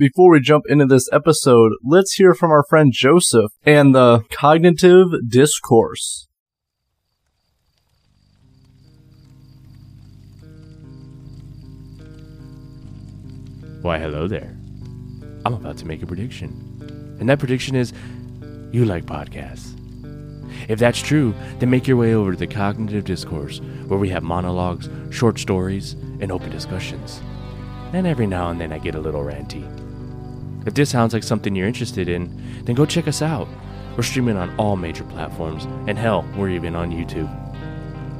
Before we jump into this episode, let's hear from our friend Joseph and the cognitive discourse. Why, hello there. I'm about to make a prediction. And that prediction is you like podcasts. If that's true, then make your way over to the Cognitive Discourse, where we have monologues, short stories, and open discussions. And every now and then I get a little ranty. If this sounds like something you're interested in, then go check us out. We're streaming on all major platforms, and hell, we're even on YouTube.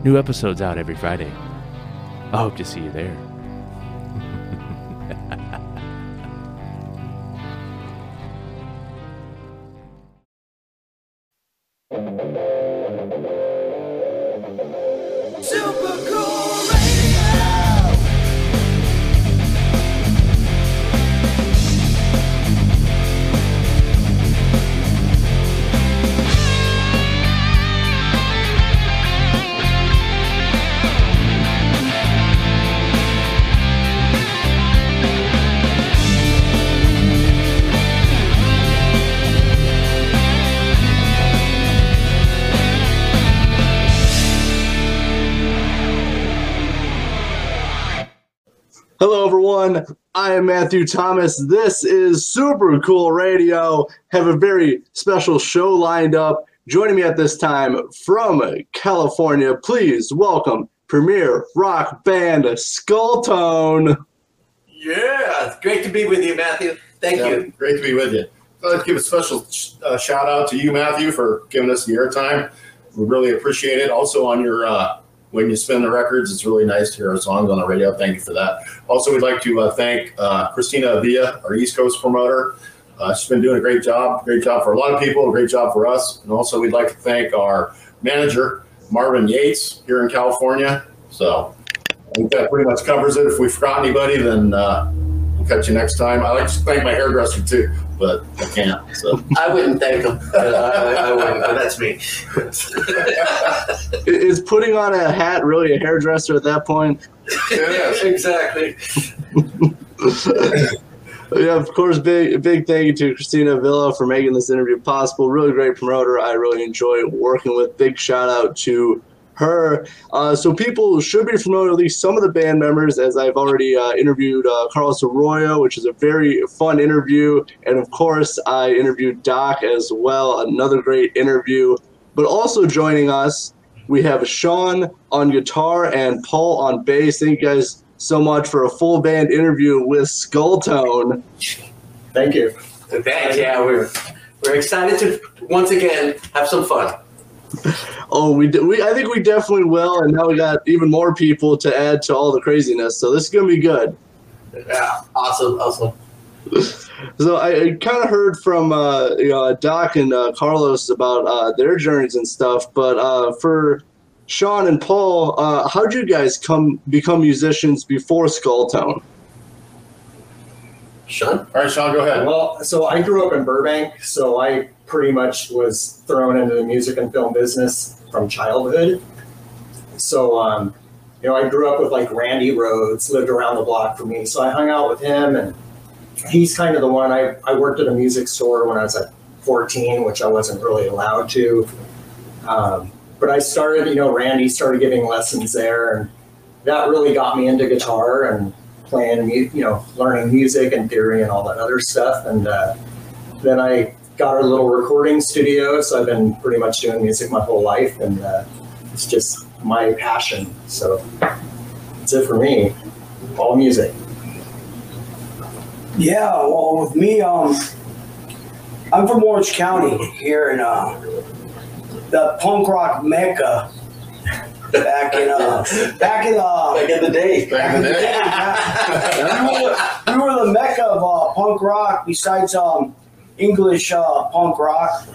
New episodes out every Friday. I hope to see you there. Everyone. I am Matthew Thomas. This is Super Cool Radio. Have a very special show lined up. Joining me at this time from California, please welcome premier rock band Scultone. Yeah, it's great to be with you, Matthew. Thank Yeah, you. Great to be with you. I'd like to give a special uh, shout out to you, Matthew, for giving us the airtime. We really appreciate it. Also, on your uh, when you spin the records, it's really nice to hear our songs on the radio. Thank you for that. Also, we'd like to uh, thank uh, Christina Avila, our East Coast promoter. Uh, she's been doing a great job. Great job for a lot of people. Great job for us. And also, we'd like to thank our manager, Marvin Yates, here in California. So, I think that pretty much covers it. If we forgot anybody, then uh, we'll catch you next time. I'd like to thank my hairdresser too, but I can't. So. I wouldn't thank him. I, I, I wouldn't, but that's me. Is putting on a hat really a hairdresser at that point? exactly. Yeah, of course, big big thank you to Christina Avila for making this interview possible. Really great promoter. I really enjoy working with. Big shout out to her. Uh, so people should be familiar with at least some of the band members, as I've already uh, interviewed uh, Carlos Arroyo, which is a very fun interview, and of course I interviewed Doc as well. Another great interview. But also joining us, we have Shawn on guitar and Paul on bass. Thank you guys so much for a full band interview with Scultone. Thank you. Thanks. Yeah, we're we're excited to once again have some fun. Oh, we, d- we I think we definitely will, and now we got even more people to add to all the craziness. So this is gonna be good. Yeah, awesome, awesome. So I, I kind of heard from uh, you know, Doc and uh, Carlos about uh, their journeys and stuff, but uh, for Shawn and Paul, uh, how did you guys come become musicians before Scultone? Shawn. All right, Shawn, go ahead. Well, so I grew up in Burbank, so I pretty much was thrown into the music and film business from childhood. So, um, you know, I grew up with like Randy Rhoads, lived around the block from me. So I hung out with him, and he's kind of the one. I, I worked at a music store when I was like 14, which I wasn't really allowed to. Um, but I started, you know, Randy started giving lessons there, and that really got me into guitar and playing, you know, learning music and theory and all that other stuff. And uh, then I got our little recording studio, so I've been pretty much doing music my whole life, and uh, it's just my passion. So that's it for me. All music. Yeah, well, with me, um, I'm from Orange County here in uh, the punk rock mecca. Back in uh, back in uh, Back in the day. Back in the day. we, were, we were the mecca of uh, punk rock. Besides um, English uh, punk rock,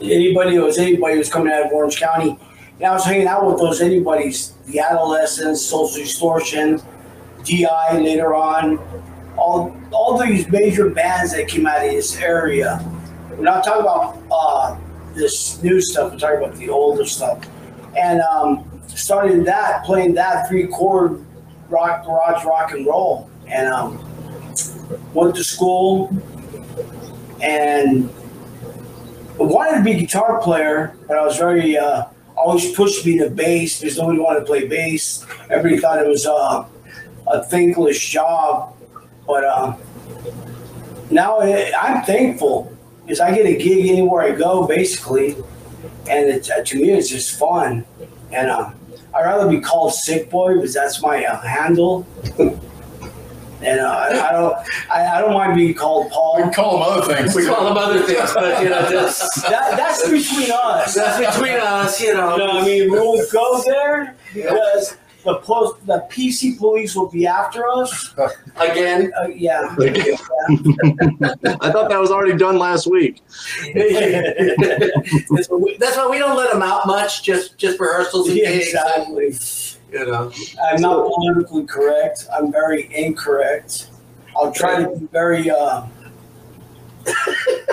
anybody was anybody was coming out of Orange County, and I was hanging out with those anybody's, the Adolescents, Social Distortion, DI later on, all all these major bands that came out of this area. We're not talking about uh, this new stuff. We're talking about the older stuff. And um, started that, playing that three chord rock, garage rock and roll. And um, went to school, and I wanted to be a guitar player, but I was very uh, always pushed me to bass because nobody wanted to play bass. Everybody thought it was uh, a thankless job, but uh, now I'm thankful because I get a gig anywhere I go, basically, and uh, to me it's just fun. And uh, I'd rather be called Sick Boy because that's my uh, handle. and uh, I, I don't, I, I don't mind being called Paul. We call them other things. We call them other things, but you know, just That, that's between us. that's between us, you know. You know, what I mean, we won't go there because the post, the PC police will be after us. Again, Uh, yeah. Like, I thought that was already done last week. that's why we- that's why we don't let them out much. Just just rehearsals and Yeah, gigs. exactly. You know. I'm not politically correct. I'm very incorrect. I'll try to be very. Uh,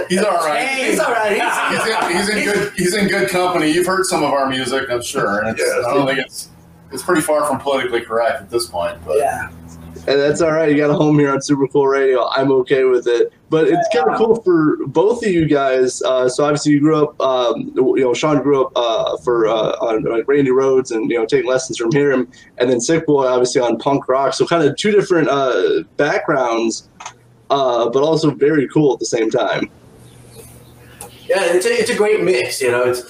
He's all right. Hey. He's all right. He's He's, in, he's in good. He's in good company. You've heard some of our music, I'm sure. And it's, I don't think it's it's pretty far from politically correct at this point. But yeah. And that's all right. You got a home here on Super Cool Radio. I'm okay with it. But it's kind of cool for both of you guys. Uh, so obviously you grew up, um, you know, Shawn grew up uh, for uh, on like Randy Rhoads and you know taking lessons from him, and then Sick Boy obviously on punk rock. So kind of two different uh, backgrounds, uh, but also very cool at the same time. Yeah, it's a, it's a great mix. You know, it's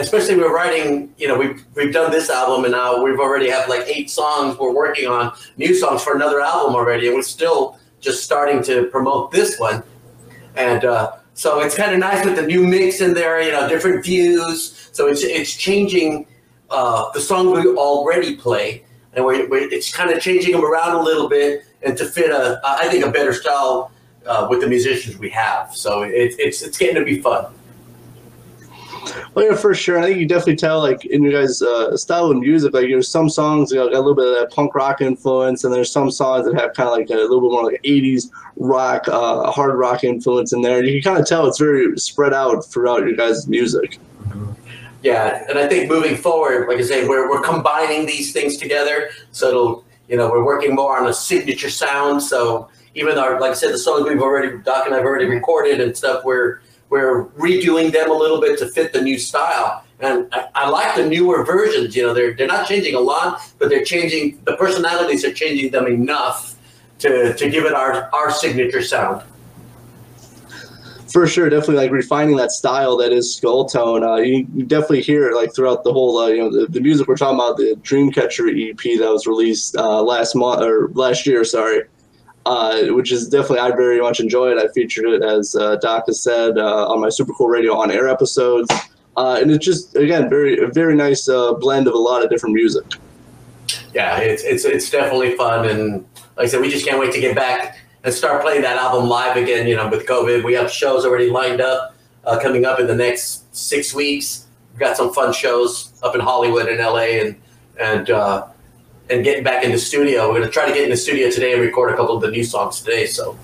especially we're writing. You know, we've we've done this album, and now we've already have like eight songs. We're working on new songs for another album already, and we're still just starting to promote this one. And uh, so it's kind of nice with the new mix in there. You know, different views. So it's it's changing uh, the songs we already play, and we're it's kind of changing them around a little bit and to fit a I think a better style uh, with the musicians we have. So it, it's it's getting to be fun. Well, yeah, for sure. I think you definitely tell, like, in your guys' uh, style of music, like, there's some songs that got a little bit of that punk rock influence, and there's some songs that have kind of like a little bit more like 80s rock, uh, hard rock influence in there. You can kind of tell it's very spread out throughout your guys' music. Yeah, and I think moving forward, like I say, we're we're combining these things together. So it'll you know we're working more on a signature sound. So even our like I said, the songs we've already Doc and I've already recorded and stuff, we're we're redoing them a little bit to fit the new style. And I, I like the newer versions. You know, they're they're not changing a lot, but they're changing the personalities are changing them enough to to give it our our signature sound. For sure, definitely like refining that style that is Scultone. Uh, you, you definitely hear it like throughout the whole, uh, you know, the, the music we're talking about, the Dream Catcher EP that was released uh, last month or last year, sorry. Uh, which is definitely I very much enjoyed. It I featured it as uh, Doc has said uh, on my Super Cool Radio on air episodes, uh, and it's just again very a very nice uh, blend of a lot of different music. yeah, it's it's it's definitely fun, and like I said, we just can't wait to get back and start playing that album live again. You know, with COVID, we have shows already lined up coming up in the next six weeks. We've got some fun shows up in Hollywood and LA, and and and getting back in the studio. We're gonna try to get in the studio today and record a couple of the new songs today. So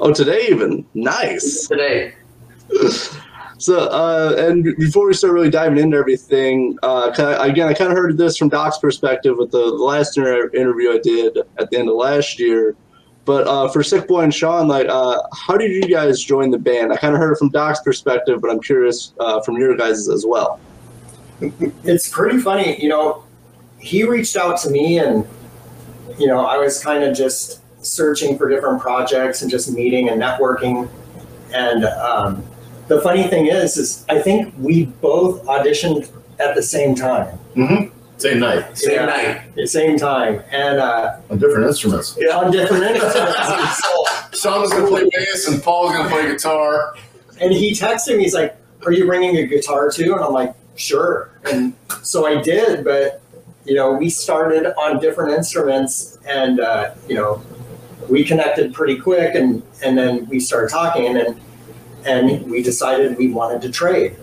Oh, today even nice. today, So, uh, and before we start really diving into everything, uh, kinda, again, I kind of heard this from Doc's perspective with the, the last inter- interview I did at the end of last year. But uh, for Sick Boy and Shawn, like, uh, how did you guys join the band? I kind of heard it from Doc's perspective, but I'm curious uh, from your guys' as well. it's pretty funny, you know. He reached out to me, and you know, I was kind of just searching for different projects and just meeting and networking. And um, the funny thing is, is I think we both auditioned at the same time, mm-hmm. same night same Yeah. night. the same time, and uh, on different instruments. yeah on different instruments. So- Shawn was gonna play bass and Paul was gonna play guitar. and he texted me, he's like, "Are you bringing a guitar too?" And I'm like, "Sure." And so I did, but you know, we started on different instruments, and uh, you know, we connected pretty quick, and and then we started talking, and and we decided we wanted to trade.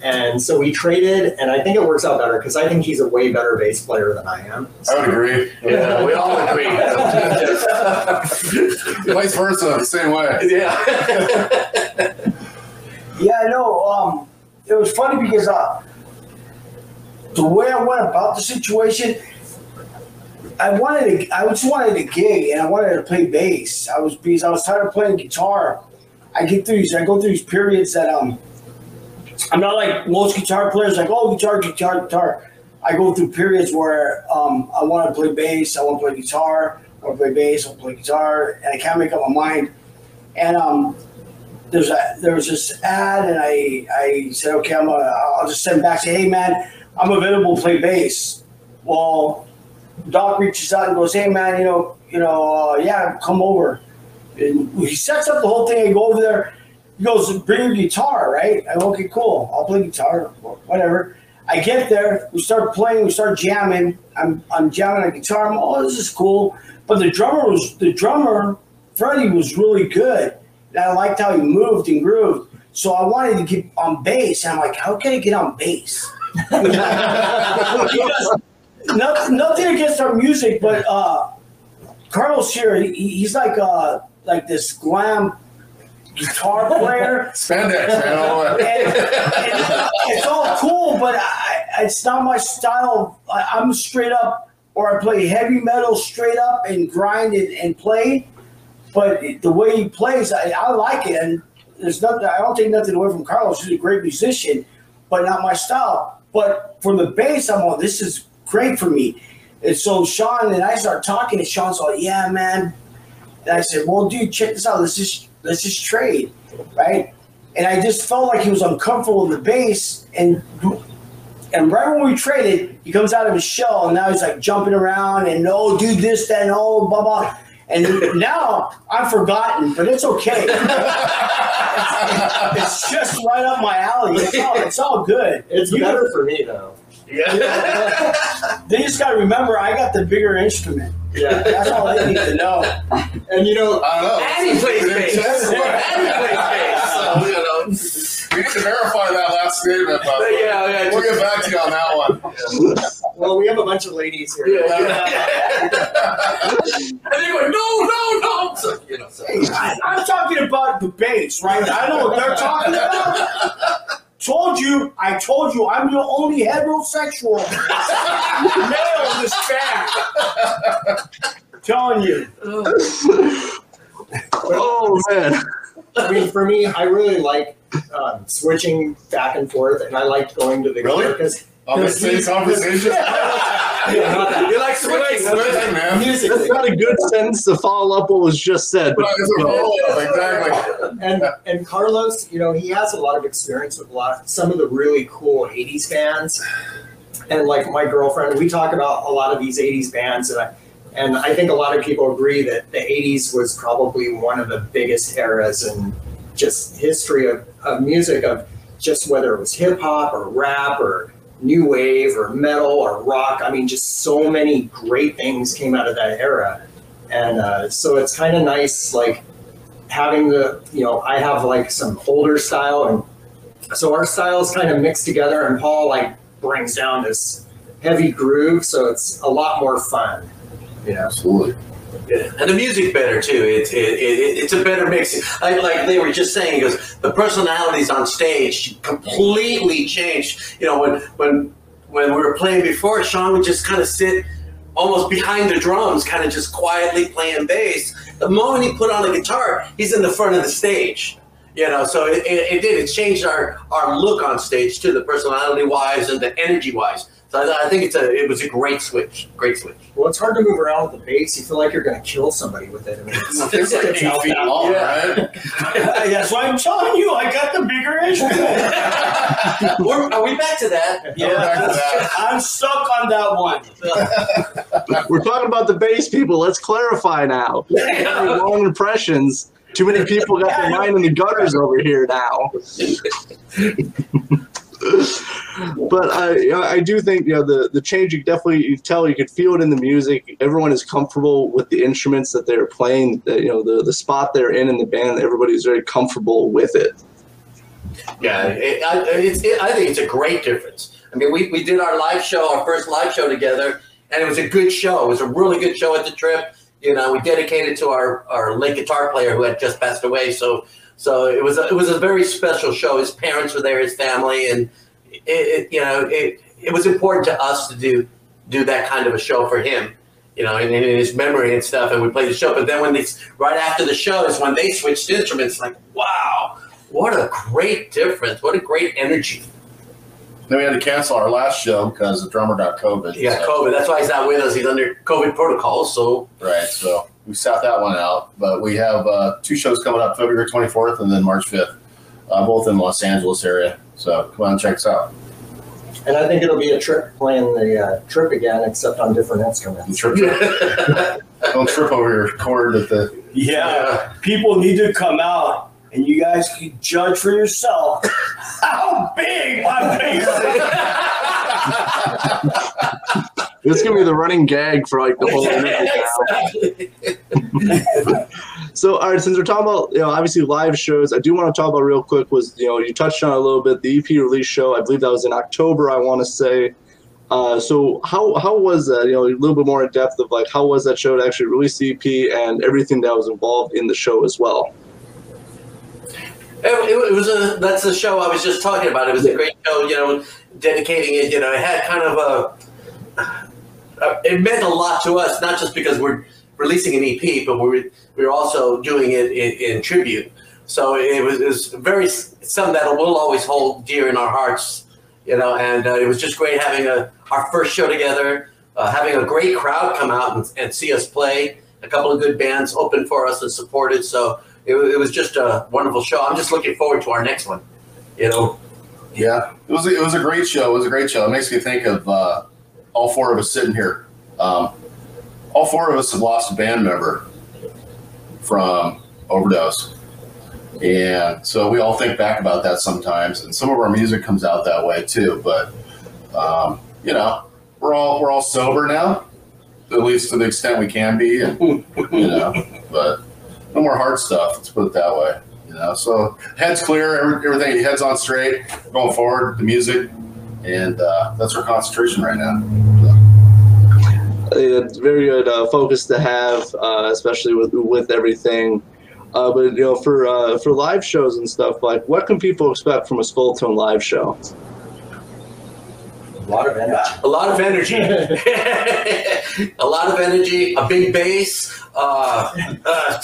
And so we traded, and I think it works out better because I think he's a way better bass player than I am. I would agree. Yeah, we all agree. Vice versa, same way. yeah. Yeah, no, um, it was funny because uh, the way I went about the situation, I wanted to, I just wanted a gig and I wanted to play bass. I was because I was tired of playing guitar. I get through these, I go through these periods that um, I'm not like most guitar players, like oh guitar, guitar, guitar. I go through periods where um, I want to play bass, I want to play guitar, I want to play bass, I want to play guitar, and I can't make up my mind. And um, there's a there was this ad, and I I said okay, I'm gonna I'll just send back say hey man, I'm available to play bass. Well, Doc reaches out and goes, "Hey man, you know, you know, uh, yeah, come over." And he sets up the whole thing. I go over there. He goes, "Bring your guitar, right?" I go, "Okay, cool. I'll play guitar, whatever." I get there. We start playing. We start jamming. I'm I'm jamming on guitar. I'm, oh, this is cool. But the drummer was the drummer. Freddie was really good, and I liked how he moved and grooved. So I wanted to get on bass. And I'm like, how can I get on bass? Because nothing, nothing against our music, but uh, Carlos here, he, he's like uh, like this glam guitar player. Spandex, man. And, and it's all cool, but I, it's not my style. I, I'm straight up, or I play heavy metal straight up and grind and, and play. But the way he plays, I, I like it, and there's nothing. I don't take nothing away from Carlos. He's a great musician, but not my style. But for the bass, I'm on. This is great for me. And so Shawn and I start talking, and Shawn's like, "Yeah, man." And I said, "Well, dude, check this out. Let's just let's just trade, right?" And I just felt like he was uncomfortable with the bass, and and right when we traded, he comes out of his shell, and now he's like jumping around and oh, no, do this, that, and oh, blah blah. And now I'm forgotten, but it's okay. it's, it's just right up my alley. It's all, it's all good. It's You- better for me though. They just got to remember, I got the bigger instrument. Yeah. That's all they need to know. And you know, I don't know. And he plays bass. And he plays bass. So, you know. We need to verify that last statement, but Yeah, yeah. we'll get back to you on that one. Well, we have a bunch of ladies here. Yeah, yeah. and they're going, no, no, no. So, you know, so. I, I'm talking about the bass, right? I know what they're talking about. Told you, I told you, I'm the only heterosexual male in this band. Telling you. Oh man. I mean, for me, I really like um, switching back and forth, and I like going to the Really? because On the same conversation. You're like switching. Switching, man. musically. That's not a good sentence to follow up what was just said. But it's a exactly. and and Carlos, you know, he has a lot of experience with a lot of, some of the really cool '80s bands. And like my girlfriend, we talk about a lot of these '80s bands, and I and I think a lot of people agree that the '80s was probably one of the biggest eras in just history of, of music of just whether it was hip hop or rap or new wave or metal or rock. I mean, just so many great things came out of that era, and uh, so it's kind of nice, like having the you know I have like some older style and so our styles kind of mix together and Paul like brings down this heavy groove so it's a lot more fun Yeah, Absolutely. Yeah. And the music better too. It's it, it, it's a better mix. Like, like they were just saying, because the personalities on stage completely changed. You know, when when when we were playing before, Shawn would just kind of sit almost behind the drums, kind of just quietly playing bass. The moment he put on a guitar, he's in the front of the stage. You know, so it, it, it did. It changed our our look on stage too, the personality wise and the energy wise. So I, I think it's a it was a great switch. Great switch. well it's hard to move around with the bass you feel like you're going to kill somebody with it I mean, it's, It's like it's eight out feet that- long, Yeah. right? That's why I'm telling you, I got the bigger instrument. We're, are we back to that? Yeah, to that. I'm stuck on that one. We're talking about the bass people. Let's clarify now. Wrong impressions. Too many people got their mind in the gutters over here now. but I, I do think you know the the change. You definitely you tell you could feel it in the music. Everyone is comfortable with the instruments that they're playing. that, You know the the spot they're in in the band. Everybody's very comfortable with it. Yeah, it, I, it's, it, I think it's a great difference. I mean, we, we did our live show, our first live show together, and it was a good show. It was a really good show at the trip. You know, we dedicated to our, our late guitar player who had just passed away. So so it was a, it was a very special show. His parents were there, his family, and it, it you know it it was important to us to do do that kind of a show for him. you know, in, in his memory and stuff, and we played the show. But then when they right after the show is when they switched instruments. Like, wow, what a great difference! What a great energy. Then we had to cancel our last show because the drummer got COVID. He got so- COVID. That's why he's not with us. He's under COVID protocols. So Right. So we sat that one out. But we have uh, two shows coming up February 24th and then March 5th, uh, both in Los Angeles area. So come on and check us out. And I think it'll be a trip playing the uh, trip again, except on different instruments. Don't trip, don't trip over your cord at the. Yeah, people need to come out, and you guys can judge for yourself how big my face is. This is gonna be the running gag for like the whole interview now. So, all right, since we're talking about you know obviously live shows, I do want to talk about real quick was you know you touched on a little bit the EP release show. I believe that was in October. I want to say. Uh, so how how was that? You know, a little bit more in depth of like how was that show to actually release the EP and everything that was involved in the show as well. It, it, it was a that's the show I was just talking about. It was a great show, you know, dedicating it. You know, it had kind of a. Uh, it meant a lot to us, not just because we're releasing an EP, but we're we're also doing it in, in tribute. So it was, it was very something that we'll always hold dear in our hearts, you know. And uh, it was just great having a our first show together, uh, having a great crowd come out and, and see us play. A couple of good bands open for us and supported. So it, it was just a wonderful show. I'm just looking forward to our next one. You know, Yeah, it was it was a great show. It was a great show. It makes me think of uh, all four of us sitting here. Um, all four of us have lost a band member from overdose, and so we all think back about that sometimes. And some of our music comes out that way too. But um, you know, we're all we're all sober now, at least to the extent we can be, and you know, but no more hard stuff. Let's put it that way. You know, so head's clear, every- everything, head's on straight, going forward, the music, and uh, that's our concentration right now. I think that's very good uh, focus to have, uh, especially with with everything. Uh, but you know, for uh, for live shows and stuff, like what can people expect from a Scultone live show? A lot of energy. a lot of energy, a lot of energy, a big bass. Uh, uh,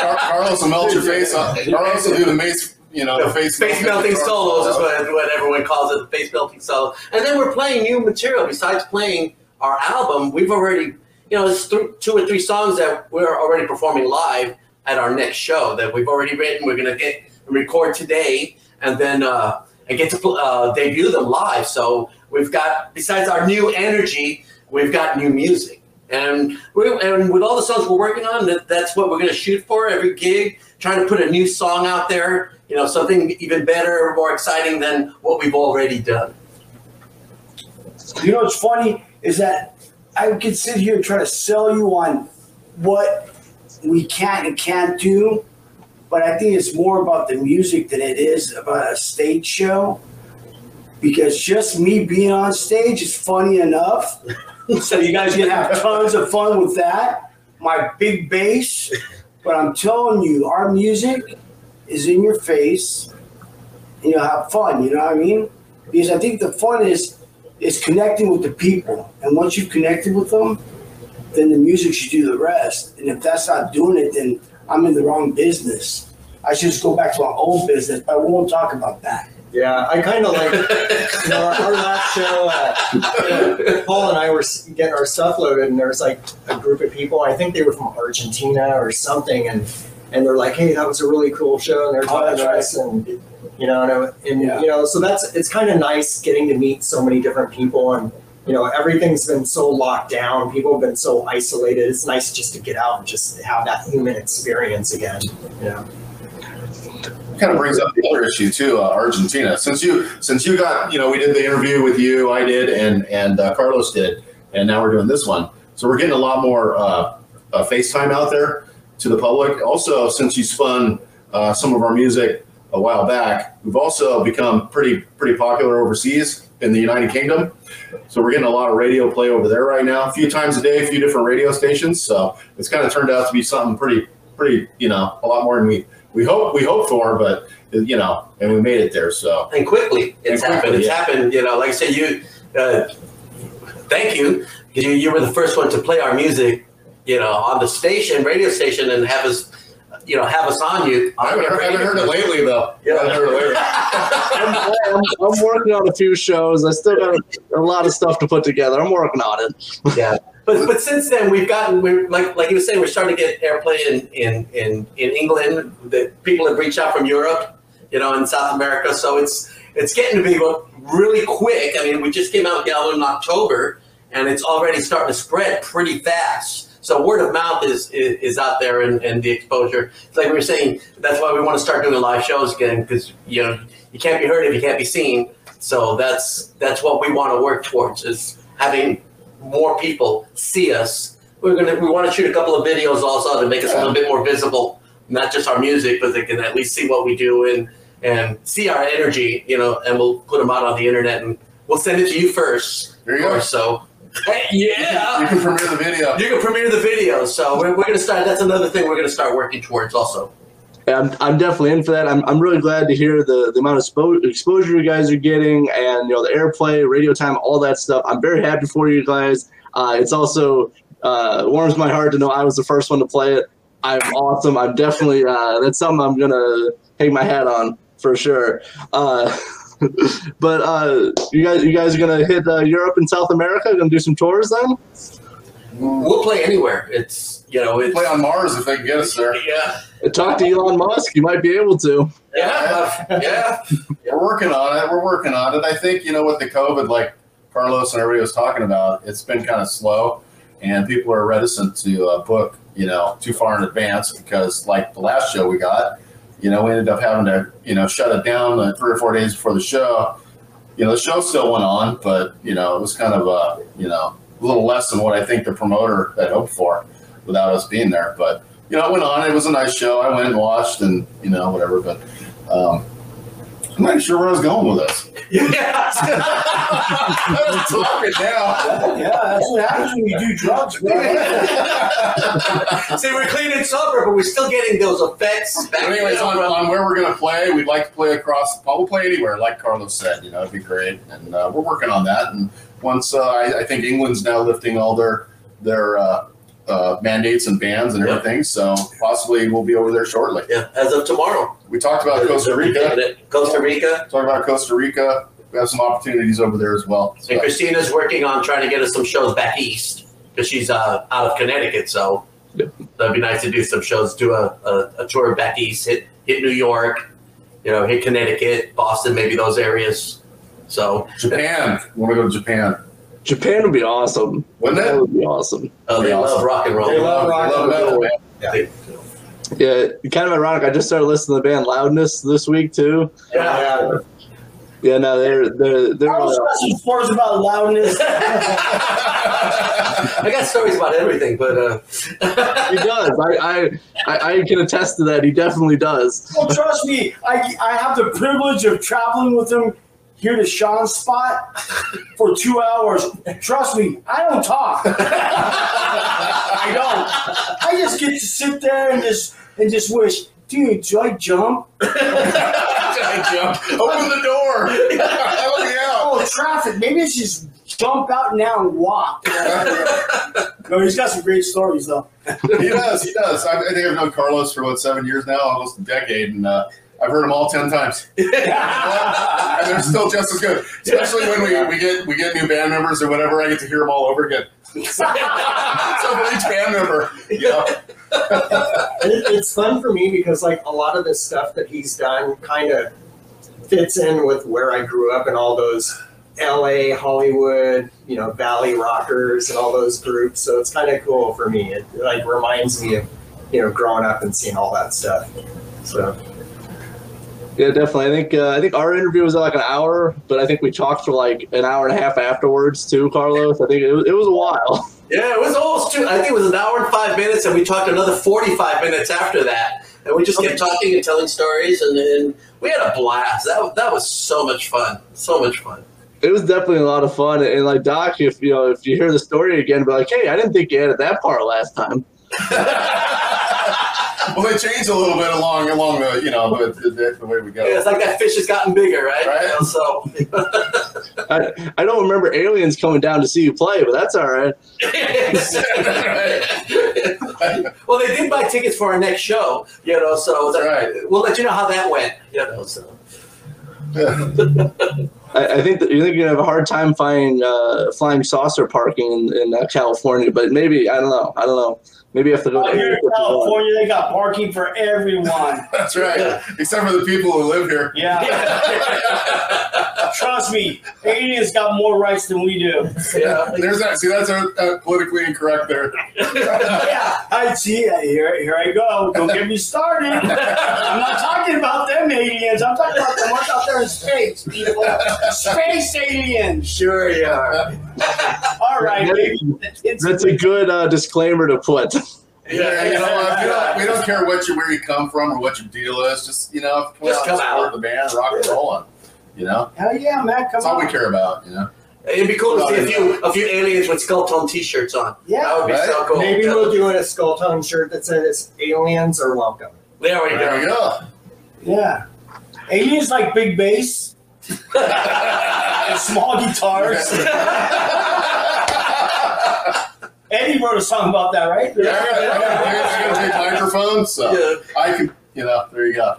Car- Carlos will melt your face off. Carlos will do the mace, you know, the face, face melting solos is what, what everyone calls it, the face melting solo. And then we're playing new material. Besides playing our album, we've already, you know, it's th- two or three songs that we're already performing live at our next show that we've already written. We're gonna get record today, and then uh, and get to pl- uh, debut them live. So we've got besides our new energy, we've got new music. And we and with all the songs we're working on, that, that's what we're going to shoot for every gig. Trying to put a new song out there, you know, something even better, more exciting than what we've already done. You know what's funny is that I could sit here and try to sell you on what we can and can't do, but I think it's more about the music than it is about a stage show. Because just me being on stage is funny enough. so you guys can have tons of fun with that. My big bass. But I'm telling you, our music is in your face. And you'll have fun, you know what I mean? Because I think the fun is is connecting with the people. And once you've connected with them, then the music should do the rest. And if that's not doing it, then I'm in the wrong business. I should just go back to my old business, but I won't talk about that. Yeah, I kind of like you know, our, our last show. Uh, Paul and I were getting our stuff loaded, and there was like a group of people. I think they were from Argentina or something, and and they're like, "Hey, that was a really cool show," and they're Oh, talking to us, and you know, and, I- and Yeah. you know, so that's it's kind of nice getting to meet so many different people, and you know, everything's been so locked down. People have been so isolated. It's nice just to get out and just have that human experience again. You know. Kind of brings up the other issue too, uh, Argentina. Since you since you got you know we did the interview with you, I did, and and uh, Carlos did, and now we're doing this one. So we're getting a lot more uh, uh, FaceTime out there to the public. Also, since you spun uh, some of our music a while back, we've also become pretty pretty popular overseas in the United Kingdom. So we're getting a lot of radio play over there right now, a few times a day, a few different radio stations. So it's kind of turned out to be something pretty pretty you know a lot more than we we hope we hope for, but you know, and we made it there. So and quickly it's And quickly, happened. It's yeah. happened. You know, like I said, you. Uh, thank you. because you, you were the first one to play our music, you know, on the station, radio station, and have us, you know, have us on you. I haven't, heard, I haven't heard it lately though. Yeah. I haven't heard it lately. I'm, I'm, I'm working on a few shows. I still got a, a lot of stuff to put together. I'm working on it. yeah. But but since then we've gotten we're like like you were saying we're starting to get airplay in in in, in England. That people have reached out from Europe, you know, in South America. So it's it's getting to be really quick. I mean, we just came out with the album in October, and it's already starting to spread pretty fast. So word of mouth is is, is out there, and, and the exposure. It's like we were saying. That's why we want to start doing live shows again because you know you can't be heard if you can't be seen. So that's that's what we want to work towards is having more people see us. We're gonna we want to shoot a couple of videos also to make us a little bit more visible, not just our music, but they can at least see what we do and and see our energy, you know. And we'll put them out on the internet and we'll send it to you first. There you go. So. Hey, yeah. You can premiere the video. You can premiere the video, so we're, we're gonna start. That's another thing we're gonna start working towards, also. Yeah, I'm, I'm definitely in for that. I'm, I'm really glad to hear the, the amount of spo- exposure you guys are getting and you know the airplay, radio time, all that stuff. I'm very happy for you guys. Uh, it's also uh, warms my heart to know I was the first one to play it. I'm awesome. I'm definitely uh, that's something I'm gonna hang my hat on for sure. Uh, but uh, you guys, you guys are gonna hit uh, Europe and South America. Gonna do some tours then? We'll play anywhere. It's you know it's Play on Mars if they can get us there. yeah Talk to Elon Musk. You might be able to. yeah yeah. We're working on it. We're working on it. I think you know with the COVID, like Carlos and everybody was talking about, it's been kind of slow, and people are reticent to uh, book you know too far in advance because like the last show we got, you know, we ended up having to you know shut it down uh, three or four days before the show. You know, the show still went on, but you know it was kind of uh, you know a little less than what I think the promoter had hoped for without us being there. But you know, it went on. It was a nice show. I went and watched, and you know, whatever. But um, I'm not sure where I was going with this. yeah. I'm talking now. Yeah, that's what happens when you do drugs, bro. See, we're clean and sober, but we're still getting those effects. Back But anyways, on, on where we're going to play, we'd like to play across. We'll play anywhere, like Carlos said. You know, it'd be great, and uh, we're working on that. And once uh, I, I think England's now lifting all their their uh, uh, mandates and bans and Yep. everything, so possibly we'll be over there shortly. yeah, as of tomorrow. We talked about Costa Rica. Costa Rica. Talked about Costa Rica. We have some opportunities over there as well. So, And Christina's working on trying to get us some shows back east because she's uh, out of Connecticut. So that'd be nice to do some shows, do a, a, a tour back east, hit hit New York, you know, hit Connecticut, Boston, maybe those areas. So Japan. We want to go to Japan. Japan would be awesome. Wouldn't That it? would be awesome. uh, they Pretty love rock and roll. They love rock and roll. man. They- Yeah, kind of ironic. I just started listening to the band Loudness this week too. yeah. Yeah. Yeah, no, they're they're they're. I was really listening stories about loudness. I got stories about everything, but uh, he does. I, I I I can attest to that. He definitely does. Well, trust me, I, I have the privilege of traveling with him here to Shawn's spot for two hours. Trust me, I don't talk. I don't. I just get to sit there and just and just wish, dude, do I jump? I jumped. Open the door. Help me out. Oh, traffic. Maybe I should just jump out now and walk. no, he's got some great stories though. He does. He does. I, I think I've known Carlos for what seven years now, almost a decade, and uh, I've heard them all ten times, and they're still just as good. Especially when we, we get we get new band members or whatever, I get to hear them all over again. so for each band member, you know, it, it's fun for me because like a lot of this stuff that he's done kind of fits in with where I grew up and all those LA, Hollywood, you know, Valley Rockers and all those groups. So it's kind of cool for me. It like reminds me of, you know, growing up and seeing all that stuff. So Yeah, definitely. I think uh, I think our interview was like an hour, but I think we talked for like an hour and a half afterwards too, Carlos. I think it was, it was a while. yeah, it was almost two. I think it was an hour and five minutes, and we talked another forty-five minutes after that, and we just kept talking and telling stories, and then we had a blast. That that was so much fun, so much fun. It was definitely a lot of fun. And like Doc, if you know if you hear the story again, be like, hey, I didn't think you added that part last time. well, they change a little bit along along the you know the, the, the way we go. Yeah, it's like that fish has gotten bigger, right? Right. You know, so I, I don't remember aliens coming down to see you play, but that's all right. well, they did buy tickets for our next show, you know. So That's that- right. we'll let you know how that went, you know. So I, I think that you think you're gonna have a hard time finding uh, flying saucer parking in, in uh, California, but maybe I don't know. I don't know. Maybe you have to go Out to here in airport to. California, they got parking for everyone. That's right. Except for the people who live here. Yeah, trust me, aliens got more rights than we do. yeah, There's that. See, that's uh, uh, politically incorrect there. Yeah, I see. Here, here I go. Don't get me started. I'm not talking about them aliens. I'm talking about the ones out there in space, people. Space aliens. sure you are. All right, baby. That's a good uh, disclaimer to put. Yeah, you know, what, we don't, we don't care what you where you come from or what your deal is. Just you know, Just come support out. the band, rock and roll, and you know, hell yeah, man. Come that's all we care about. You know, It'd be cool to see a few a few aliens with Scultone T-shirts on. Yeah. that would be so cool. Maybe we'll do a Scultone shirt that says "Aliens are welcome." There we there we go. go. Yeah. Aliens like big bass small guitars. Eddie wrote a song about that, right? Yeah, I got, I got, I got, I got a big microphone, so Yeah, I can, you know, there you go.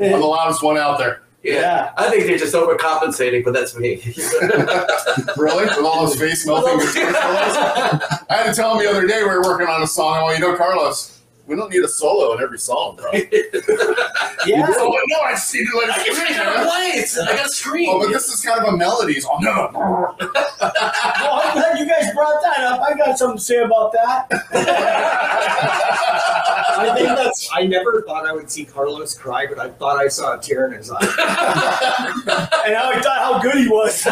I'm the loudest one out there. yeah. Yeah. I think they're just overcompensating, but that's me. Really? With all those face melting? I had to tell him the other day we were working on a song. I'm you know, Carlos, we don't need a solo in every song, bro. Yeah. Oh, no, I just need to let I it scream, gotta man. it. I gotta scream. Oh, but this is kind of a melody. Oh, no. Well, I'm glad you guys brought that up. I got something to say about that. I think that's. I never thought I would see Carlos cry, but I thought I saw a tear in his eye. And how I thought how good he was.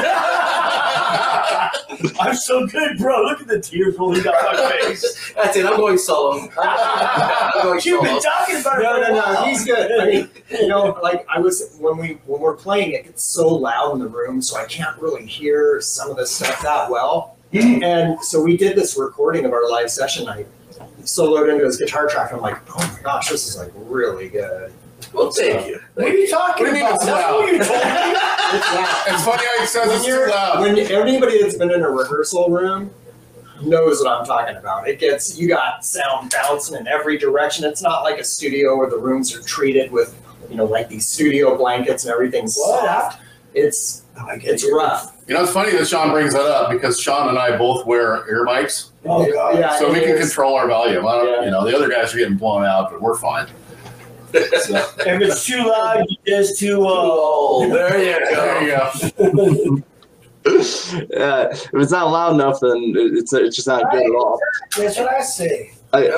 I'm so good, bro. Look at the tears rolling down my face. That's it. I'm going solo. I'm going You've been talking about it No, for a no, no. He's good. I mean, you know, like I was when we when we're playing, it gets so loud in the room, so I can't really hear some of the stuff that well. Mm-hmm. And so we did this recording of our live session. I soloed into his guitar track. And I'm like, oh my gosh, this is like really good. Well, thank you. What are you talking What do about? it's That's loud? what you told me. It's loud. It's funny how he says When it's you're too loud. when anybody that's been in a rehearsal room knows what I'm talking about. It gets you got sound bouncing in every direction. It's not like a studio where the rooms are treated with you know like these studio blankets and everything's What? soft. It's it's rough. You know, it's funny that Shawn brings that up because Shawn and I both wear ear mics, Oh, God. Yeah, so we can is. control our volume. I don't, Yeah. You know, the other guys are getting blown out, but we're fine. So, If it's too loud, you just too. Uh, Oh, there you there you go. yeah, if it's not loud enough, then it's it's just not good at all. that's what I say. I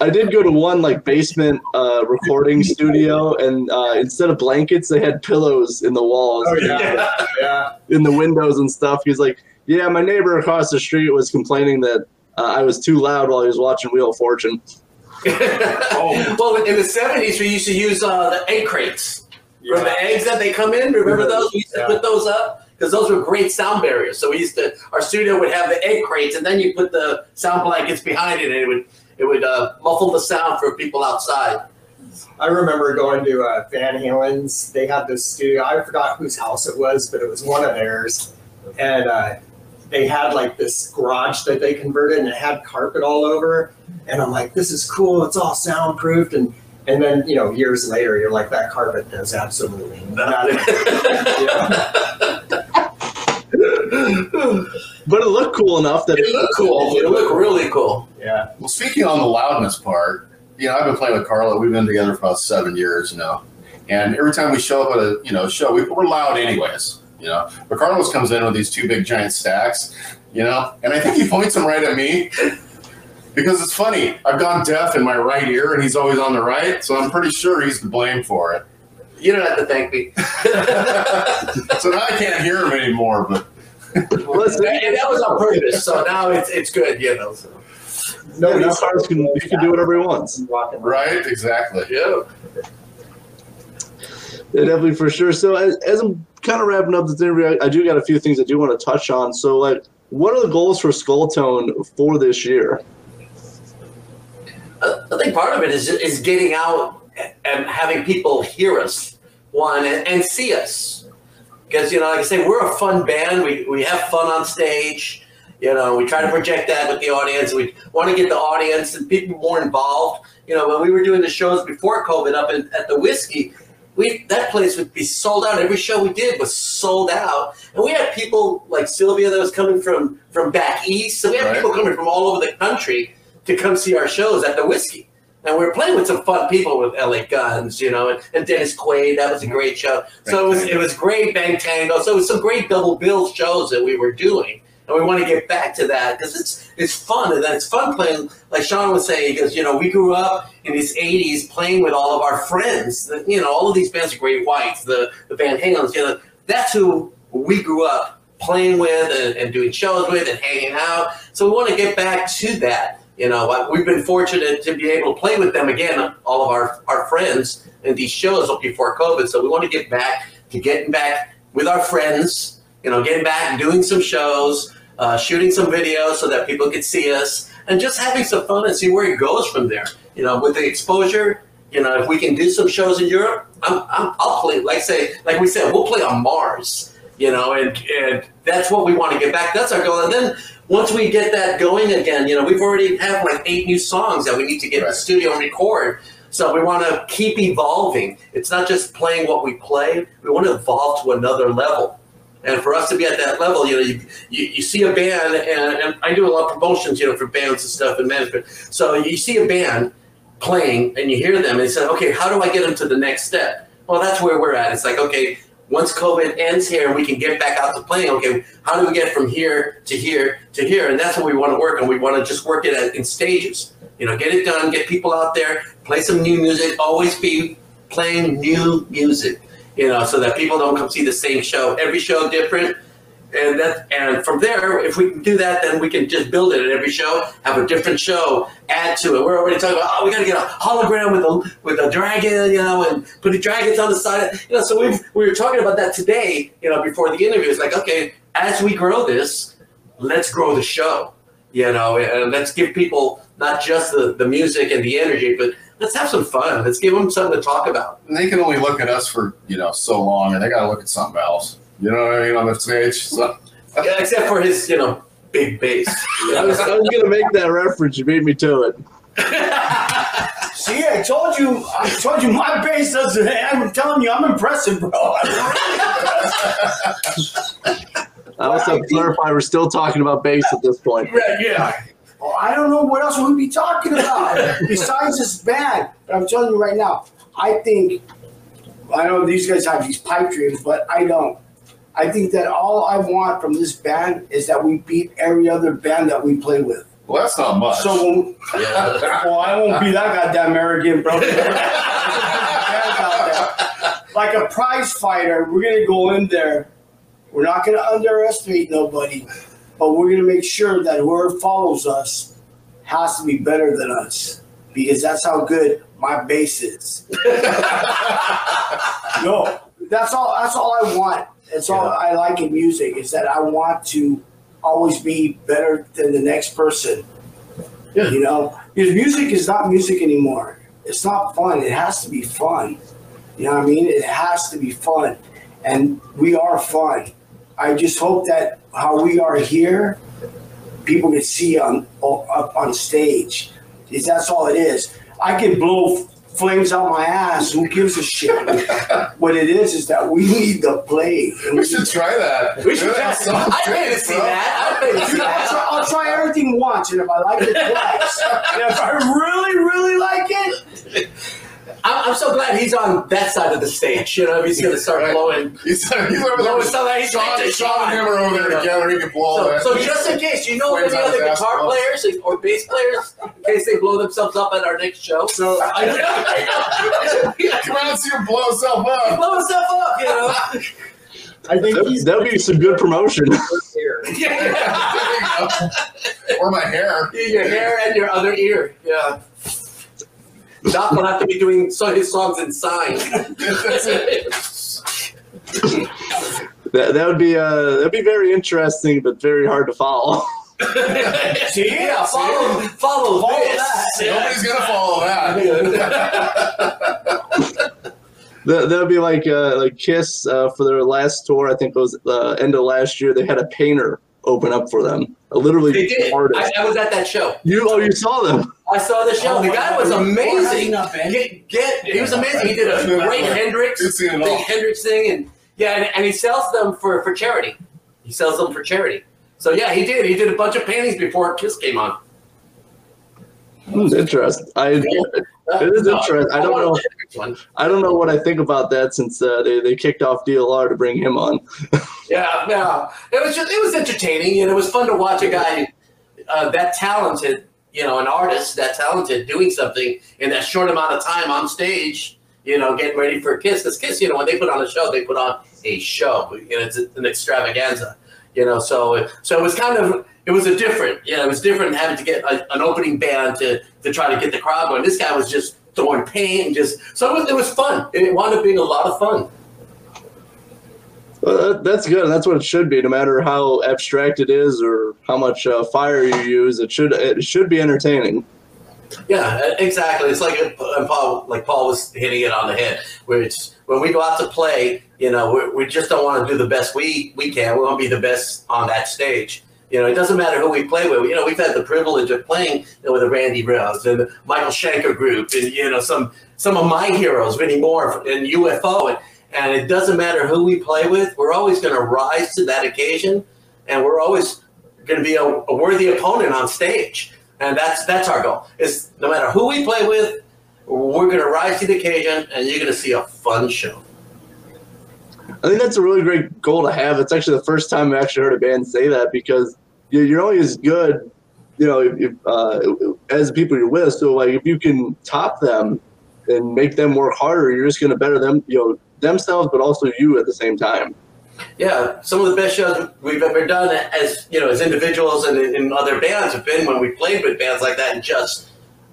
I did go to one like basement uh, recording studio, and uh, instead of blankets, they had pillows in the walls, Oh yeah, yeah. in the windows and stuff. He's like, "Yeah, my neighbor across the street was complaining that uh, I was too loud while he was watching Wheel of Fortune." Well, in the '70s, we used to use uh, the egg crates. Remember the eggs that they come in? Remember those? We used to Yeah. put those up because those were great sound barriers. So we used to, our studio would have the egg crates, and then you put the sound blankets behind it, and it would it would uh, muffle the sound for people outside. I remember going to uh, Van Halen's. They had this studio. I forgot whose house it was, but it was one of theirs, and uh, they had like this garage that they converted, and it had carpet all over. And I'm like, this is cool. It's all soundproofed, and and then you know years later, you're like, that carpet does absolutely nothing. Yeah. But it looked cool enough that It looked cool. It looked really cool. yeah. Well, speaking on the loudness part, you know, I've been playing with Carla. We've been together for about seven years now, and every time we show up at a you know show, we, we're loud anyways. You know, but Carlos comes in with these two big giant stacks, you know, and I think he points them right at me because it's funny. I've gone deaf in my right ear, and he's always on the right, so I'm pretty sure he's to blame for it. You don't have to thank me. So now I can't hear him anymore. But listen, and that was on purpose. So now it's it's good, you know. So. No, yeah, these cars can he can do whatever he wants. Rock and roll. right, exactly. Yeah. Yeah, definitely for sure. So as, as I'm kind of wrapping up this interview, I, I do got a few things I do want to touch on. So like, what are the goals for Scultone for this year? I I think part of it is is getting out and having people hear us, one, and, and see us. Because you know, like I say, we're a fun band. We we have fun on stage. You know, we try to project that with the audience. We want to get the audience and people more involved. You know, when we were doing the shows before COVID up in, at the whiskey, we that place would be sold out. Every show we did was sold out, and we had people like Sylvia that was coming from from back east. So we had Right. people coming from all over the country to come see our shows at the whiskey. And we were playing with some fun people with LA Guns, you know, and, and Dennis Quaid. That was a great show. So it was it was great Bang Tango. So it was some great double bill shows that we were doing. And we want to get back to that because it's it's fun and then it's fun playing. Like Shawn was saying, because you know we grew up in these '80s playing with all of our friends. You know, all of these bands, the Great Whites, the the Van Halens. You know, that's who we grew up playing with and, and doing shows with and hanging out. So we want to get back to that. You know, we've been fortunate to be able to play with them again, all of our, our friends in these shows before COVID. So we want to get back to getting back with our friends, you know, getting back and doing some shows, uh, shooting some videos so that people could see us, and just having some fun and see where it goes from there. You know, with the exposure, you know, if we can do some shows in Europe, I'm, I'm, I'll play. Like say, like we said, we'll play on Mars. You know, and and that's what we want to get back. That's our goal. And then once we get that going again, you know, we've already have like eight new songs that we need to get in the studio and record. So we want to keep evolving. It's not just playing what we play. We want to evolve to another level. And for us to be at that level, you know, you, you, you see a band, and, and I do a lot of promotions, you know, for bands and stuff and management. So you see a band playing, and you hear them, and you say, okay, how do I get them to the next step? Well, that's where we're at. It's like, okay, once COVID ends here and we can get back out to playing, okay, how do we get from here to here to here? And that's what we want to work on. We want to just work it in stages. You know, get it done, get people out there, play some new music, always be playing new music, you know, so that people don't come see the same show. Every show different. And that and from there, if we can do that, then we can just build it at every show, have a different show, add to it. We're already talking about, oh, we gotta get a hologram with a with a dragon, you know, and put the dragons on the side. You know, so we we were talking about that today, you know, before the interview. It's like, okay, as we grow this, let's grow the show, you know, and let's give people not just the, the music and the energy, but let's have some fun. Let's give them something to talk about. And they can only look at us for you know so long, and they got to look at something else. You know what I mean on the stage. So Yeah, except for his, you know, big bass. I was, I was gonna make that reference. You beat me to it. See, I told you, I told you my bass doesn't. I'm telling you, I'm impressive, bro. I also have to clarify we're still talking about bass at this point. yeah. Well, I don't know what else we'd be talking about besides this band. But I'm telling you right now, I think I know these guys have these pipe dreams, but I don't. I think that all I want from this band is that we beat every other band that we play with. well, that's not much. So, when, well, I won't be that goddamn arrogant, bro. like a prize fighter, we're gonna go in there. We're not gonna underestimate nobody, but we're gonna make sure that whoever follows us has to be better than us because that's how good my bass is. no, that's all. That's all I want. That's all I like in music is that I want to always be better than the next person. Yeah. You know, because music is not music anymore. It's not fun. It has to be fun. You know what I mean? It has to be fun, and we are fun. I just hope that how we are here, people can see on up on stage. Is that's all it is. I can blow flames out my ass. Who gives a shit? what it is is that we need the play. And we should try that. We should Yeah, try. sounds I pay to great, see bro. that. I pay to see I'll that. try, I'll try everything once, and if I like it twice, and if I really, really like it, I'm, I'm so glad he's on that side of the stage. You know, he's going to start Right. blowing. He's, he's over there. blowing with stuff he's Shawn, like, Shawn and him are over there Yeah. together. He can blow So, that. so just in case, you know Flames any other his ass, guitar players or bass players in case they blow themselves up at our next show? so Come out and see him blow himself up. blow himself up, you know. I think That he's would be some good promotion. here. There you go. or my hair. your hair and your other ear. Yeah. Doc will have to be doing so his songs in sign. That, that would be uh that'd be very interesting, but very hard to follow. See? yeah, follow, follow, Follow this. that. Yeah. Nobody's gonna follow that. That that would be like uh, like Kiss uh, for their last tour. I think it was the end of last year. They had a painter open up for them. A literally They did. I, I was at that show. you oh you saw them. I saw the show. Oh the guy God. was How have you amazing. not been? Get, get, he was amazing. He did a great Hendrix, You've seen it big. Hendrix thing, and yeah, and, and he sells them for for charity. He sells them for charity. So yeah, he did. He did a bunch of paintings before Kiss came on. Hmm, interesting. I it is interesting. I don't know. I don't know what I think about that since uh, they they kicked off DLR to bring him on. Yeah, no, it was just it was entertaining and it was fun to watch a guy uh, that talented, you know, an artist that talented doing something in that short amount of time on stage. You know, getting ready for a Kiss. Because Kiss, you know, when they put on a show, they put on a show. You know, it's an extravaganza. You know, so so it was kind of it was a different. You know, it was different having to get a, an opening band to to try to get the crowd going. This guy was just throwing paint and just so it was, it was fun. It wound up being a lot of fun. Well, that, that's good. That's what it should be. No matter how abstract it is or how much uh, fire you use, it should it should be entertaining. Yeah, exactly. It's like Paul, like Paul was hitting it on the head. It's when we go out to play, you know, we, just don't want to do the best we we can. We want to be the best on that stage. You know, it doesn't matter who we play with. You know, we've had the privilege of playing you know, with the Randy Rhoads and the Michael Schenker group, and you know, some some of my heroes, Vinnie Moore and UFO, and and it doesn't matter who we play with. We're always going to rise to that occasion, and we're always going to be a, a worthy opponent on stage. And that's that's our goal. Is no matter who we play with, we're going to rise to the occasion, and you're going to see a fun show. I think that's a really great goal to have. It's actually the first time I've actually heard a band say that because you- you're only as good, you know, if, uh, as the people you're with. So like, if you can top them and make them work harder, you're just going to better them, you know, themselves, but also you at the same time. Yeah, some of the best shows we've ever done as you know as individuals and in, other bands have been when we played with bands like that and just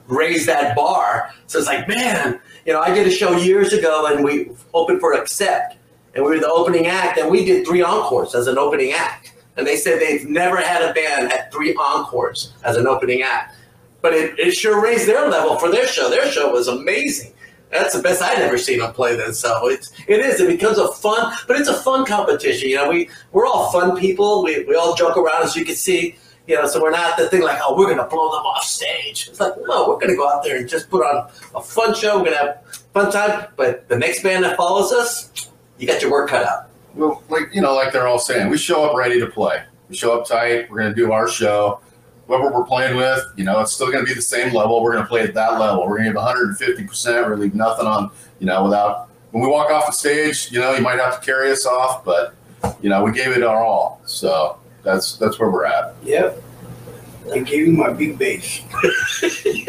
raised that bar. So it's like, man, you know, I did a show years ago and we opened for Accept, and we were the opening act, and we did three encores as an opening act. And they said they've never had a band at three encores as an opening act. But it, it sure raised their level for their show. Their show was amazing. That's the best I'd ever seen them play then. So it's it is. It becomes a fun, but it's a fun competition. You know, we we're all fun people. We we all joke around as you can see. You know, so we're not the thing like, oh, we're gonna blow them off stage. It's like, no, we're gonna go out there and just put on a fun show. We're gonna have fun time. But the next band that follows us, you got your work cut out. Well, like you know, like they're all saying, we show up ready to play. We show up tight. We're to do our show. Whoever we're playing with, you know, it's still going to be the same level. We're going to play at that level. We're going to give 150 percent. We're leave nothing on, you know, without. When we walk off the stage, you know, you might have to carry us off, but you know, we gave it our all. So that's that's where we're at. Yep. I gave you my big bass. You think,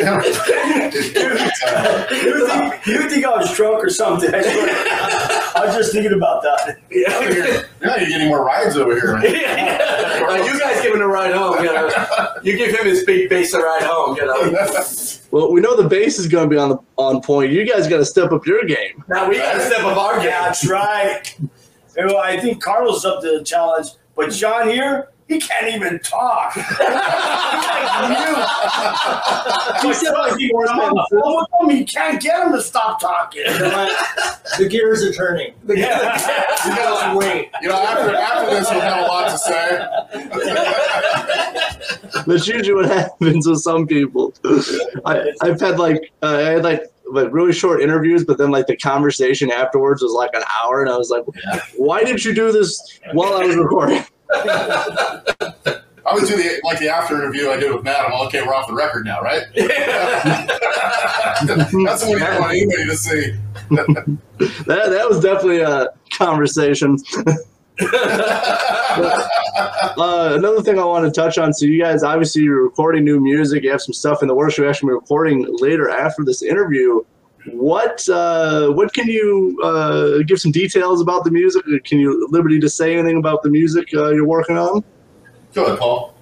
you think I was drunk or something? I swear. I was just thinking about that. Now you're, now you're getting more rides over here. Uh, you guys giving a ride home. You know, you give him his big bass a ride home. You know. Well, we know the bass is going to be on the on point. You guys got to step up your game. Now we got to step up our game. Yeah, that's right. Well, I think Carlos up to the challenge, but John here, he can't even talk. He's like mute. He said like he was I'm with him, you can't get him to stop talking. The gears are turning. Yeah. You gotta wait. You know, after after this, we'll have a lot to say. That's usually what happens with some people. I, I've had like uh, I had like like really short interviews, but then like the conversation afterwards was like an hour, and I was like, "Why did you do this while I was recording?" I would do the like the after interview I did with Matt. I'm all, okay. We're off the record now, right? That's what we don't want anybody to see. That that was definitely a conversation. Uh, another thing I want to touch on. So you guys, obviously, you're recording new music. You have some stuff in the works. You're actually recording later after this interview. What uh, what can you uh, give some details about the music? Can you liberty to say anything about the music uh, you're working on? Go ahead, Paul.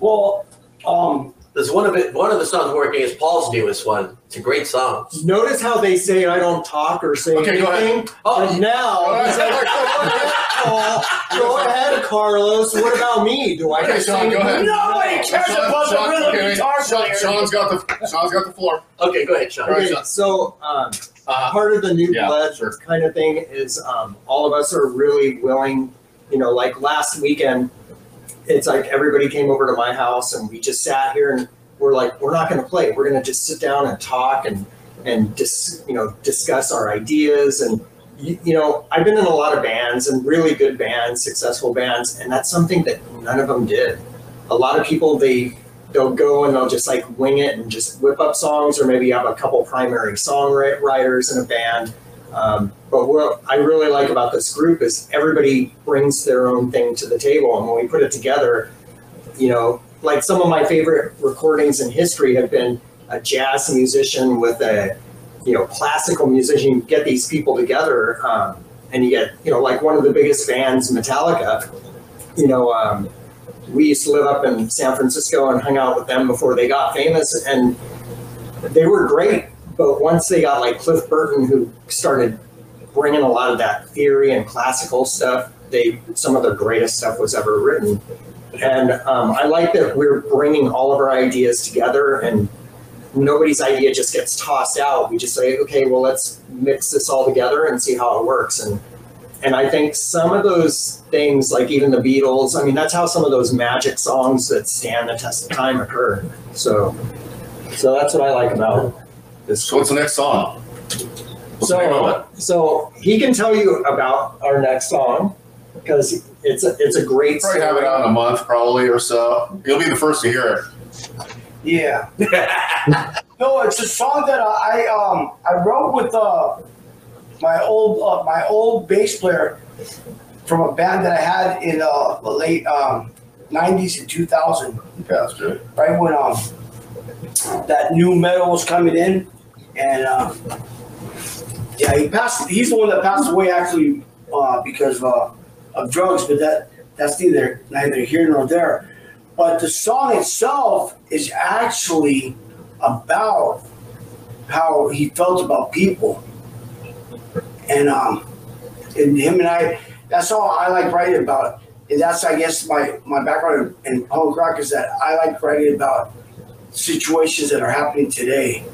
Well, um, There's one of it. One of the songs working is Paul's newest one. It's a great song. Notice how they say I don't talk or say Okay, go ahead. anything. Oh, and now Go he's ahead. like, go ahead, Go ahead, Carlos. What about me? Do I Okay, get to Shawn, go ahead. Nobody cares Shawn- about the Shawn- rhythm okay, guitar Shawn, player. Shawn's got the Shawn's got the floor. okay, go ahead, Shawn. All right, Okay, Shawn. so um, Uh, part of the new Yeah, blood sure. kind of thing is um, all of us are really willing. You know, like last weekend, it's like everybody came over to my house and we just sat here and we're like, we're not going to play. We're going to just sit down and talk and and dis, you know discuss our ideas and you, you know I've been in a lot of bands and really good bands, successful bands, and that's something that none of them did. A lot of people they they'll go and they'll just like wing it and just whip up songs or maybe have a couple primary songwriters in a band. Um, but what I really like about this group is everybody brings their own thing to the table, and when we put it together, you know, like some of my favorite recordings in history have been a jazz musician with a, you know, classical musician. You get these people together, um, and you get, you know, like one of the biggest bands, Metallica. You know, um, we used to live up in San Francisco and hung out with them before they got famous, and they were great. But once they got like Cliff Burton, who started bringing a lot of that theory and classical stuff, they some of their greatest stuff was ever written. And um, I like that we're bringing all of our ideas together, and nobody's idea just gets tossed out. We just say, okay, well, let's mix this all together and see how it works. And and I think some of those things, like even the Beatles, I mean, that's how some of those magic songs that stand the test of time occur. So, so that's what I like about So what's the next song? What's the name of So, so he can tell you about our next song because it's a it's a great Probably have it out in a month, probably or so. You'll be the first to hear it. Yeah. no, it's a song that I um I wrote with uh my old uh, my old bass player from a band that I had in uh, the late um, '90s and 2000. Yeah, that's right when um that new metal was coming in, and uh, yeah, he passed. He's the one that passed away actually uh, because uh, of drugs, but that that's neither neither here nor there. But the song itself is actually about how he felt about people, and um, and him and I. That's all I like writing about. And that's, I guess, my, my background in, punk rock is that I like writing about situations that are happening today.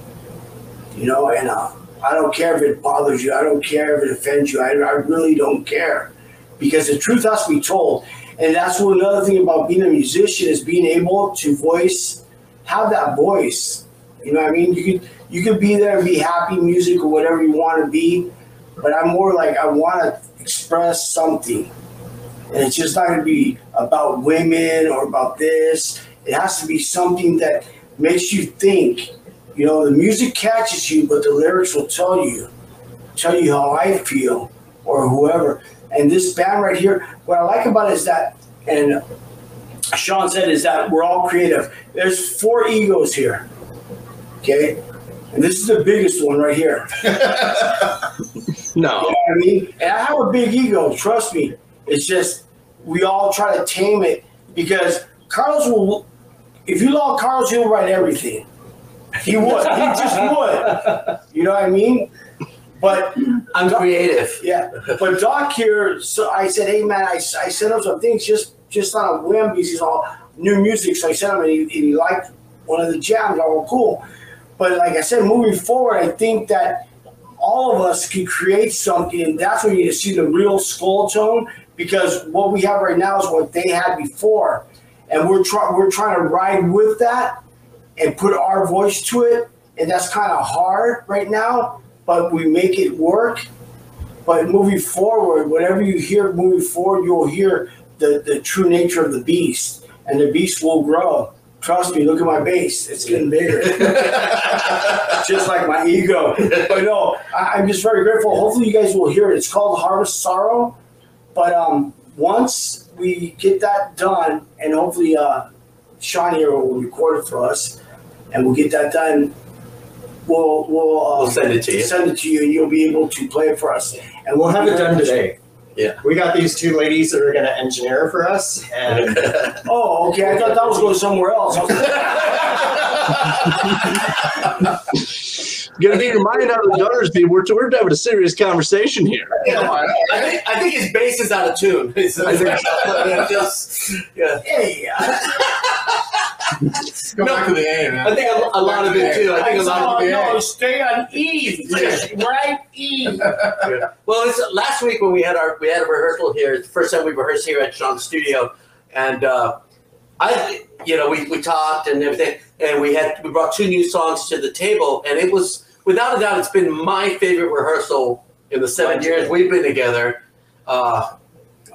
You know, and uh, I don't care if it bothers you. I don't care if it offends you. I, I really don't care because the truth has to be told. And that's what another thing about being a musician is being able to voice, have that voice. You know what I mean? You could you could be there and be happy music or whatever you want to be, but I'm more like I want to express something. And it's just not going to be about women or about this. It has to be something that makes you think. You know, the music catches you, but the lyrics will tell you, tell you how I feel or whoever. And this band right here, what I like about it is that, and Shawn said, is that we're all creative. There's four egos here. Okay? And this is the biggest one right here. No. You know what I mean? And I have a big ego, trust me. It's just we all try to tame it because Carlos will if you love Carlos, he'll write everything. He would. He just would. You know what I mean? But I'm creative. yeah, but Doc here, so I said, hey man, I, I sent him some things just just on a whim because he's all new music. So I sent him and he, and he liked one of the jams. I was cool. But like I said, moving forward, I think that all of us can create something, and that's where you see the real Scultone. Because what we have right now is what they had before, and we're trying we're trying to ride with that and put our voice to it, and that's kind of hard right now. But we make it work. But moving forward, whatever you hear moving forward, you'll hear the, the true nature of the beast, and the beast will grow. Trust me, look at my bass; it's getting bigger, just like my ego. But no, I, I'm just very grateful. Hopefully, you guys will hear it. It's called Harvest Sorrow. But um, once we get that done, and hopefully, uh, Shawn here will record it for us, and we'll get that done. We'll we'll, uh, We'll send it to you. Send it to you, and you'll be able to play it for us. And We'll have it done today. Yeah. We got these two ladies that are going to engineer for us, and Oh, okay. I thought that was going somewhere else. I was- You gotta get your mind out of the gutters, people. We're, we're having a serious conversation here. Yeah, I think I think his bass is out of tune. It's, yeah, just, yeah. hey, uh, Go back to the A, man. I think a, a lot of it too. I think a lot of it. no, stay on E. Just right E. Well, it's last week when we had our we had a rehearsal here. It's the first time we rehearsed here at Shawn's studio, and uh, I, you know, we, we talked and everything, and we had we brought two new songs to the table, and it was without a doubt, it's been my favorite rehearsal in the seven years we've been together. Uh,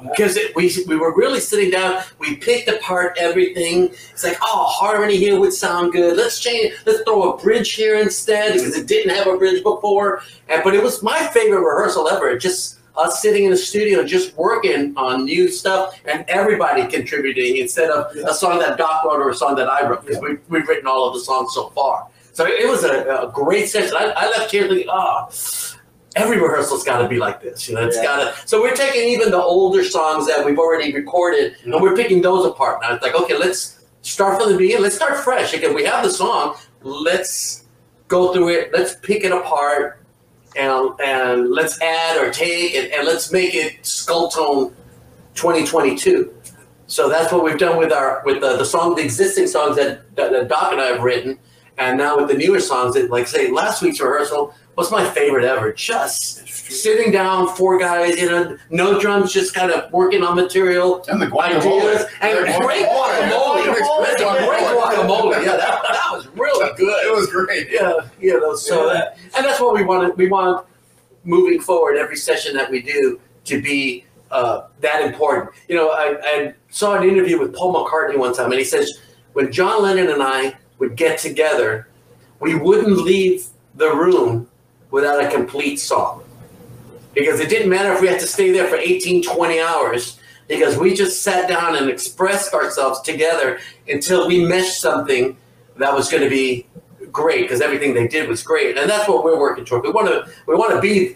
because we we were really sitting down, we picked apart everything. It's like, oh, harmony here would sound good. Let's change. Let's throw a bridge here instead because it didn't have a bridge before. And but it was my favorite rehearsal ever. Just us sitting in the studio, just working on new stuff, and everybody contributing instead of a song that Doc wrote or a song that I wrote because we, we've written all of the songs so far. So it was a, a great session. I, I left here thinking, oh, every rehearsal's got to be like this. You know, it's Yeah. got to. So we're taking even the older songs that we've already recorded, and mm-hmm. we're picking those apart. Now it's like, okay, let's start from the beginning. Let's start fresh. Again, we have the song. Let's go through it. Let's pick it apart, and and let's add or take, and, and let's make it Scultone 2022. So that's what we've done with our with the, the song, the existing songs that, that, that Doc and I have written, and now with the newer songs. That, like say, last week's rehearsal was my favorite ever. Just sitting down, four guys, you know, no drums, just kind of working on material, And the guacamole. and The great guacamole. guacamole. That's a great guacamole. Yeah, that, that was really good. It was great. Yeah, you know, so that, and that's what we want. We want moving forward every session that we do to be uh, that important. You know, I, I saw an interview with Paul McCartney one time, and he says when John Lennon and I would get together, we wouldn't leave the room without a complete song. Because it didn't matter if we had to stay there for 18, 20 hours, because we just sat down and expressed ourselves together until we meshed something that was going to be great because everything they did was great, and that's what we're working toward. We want to we want to be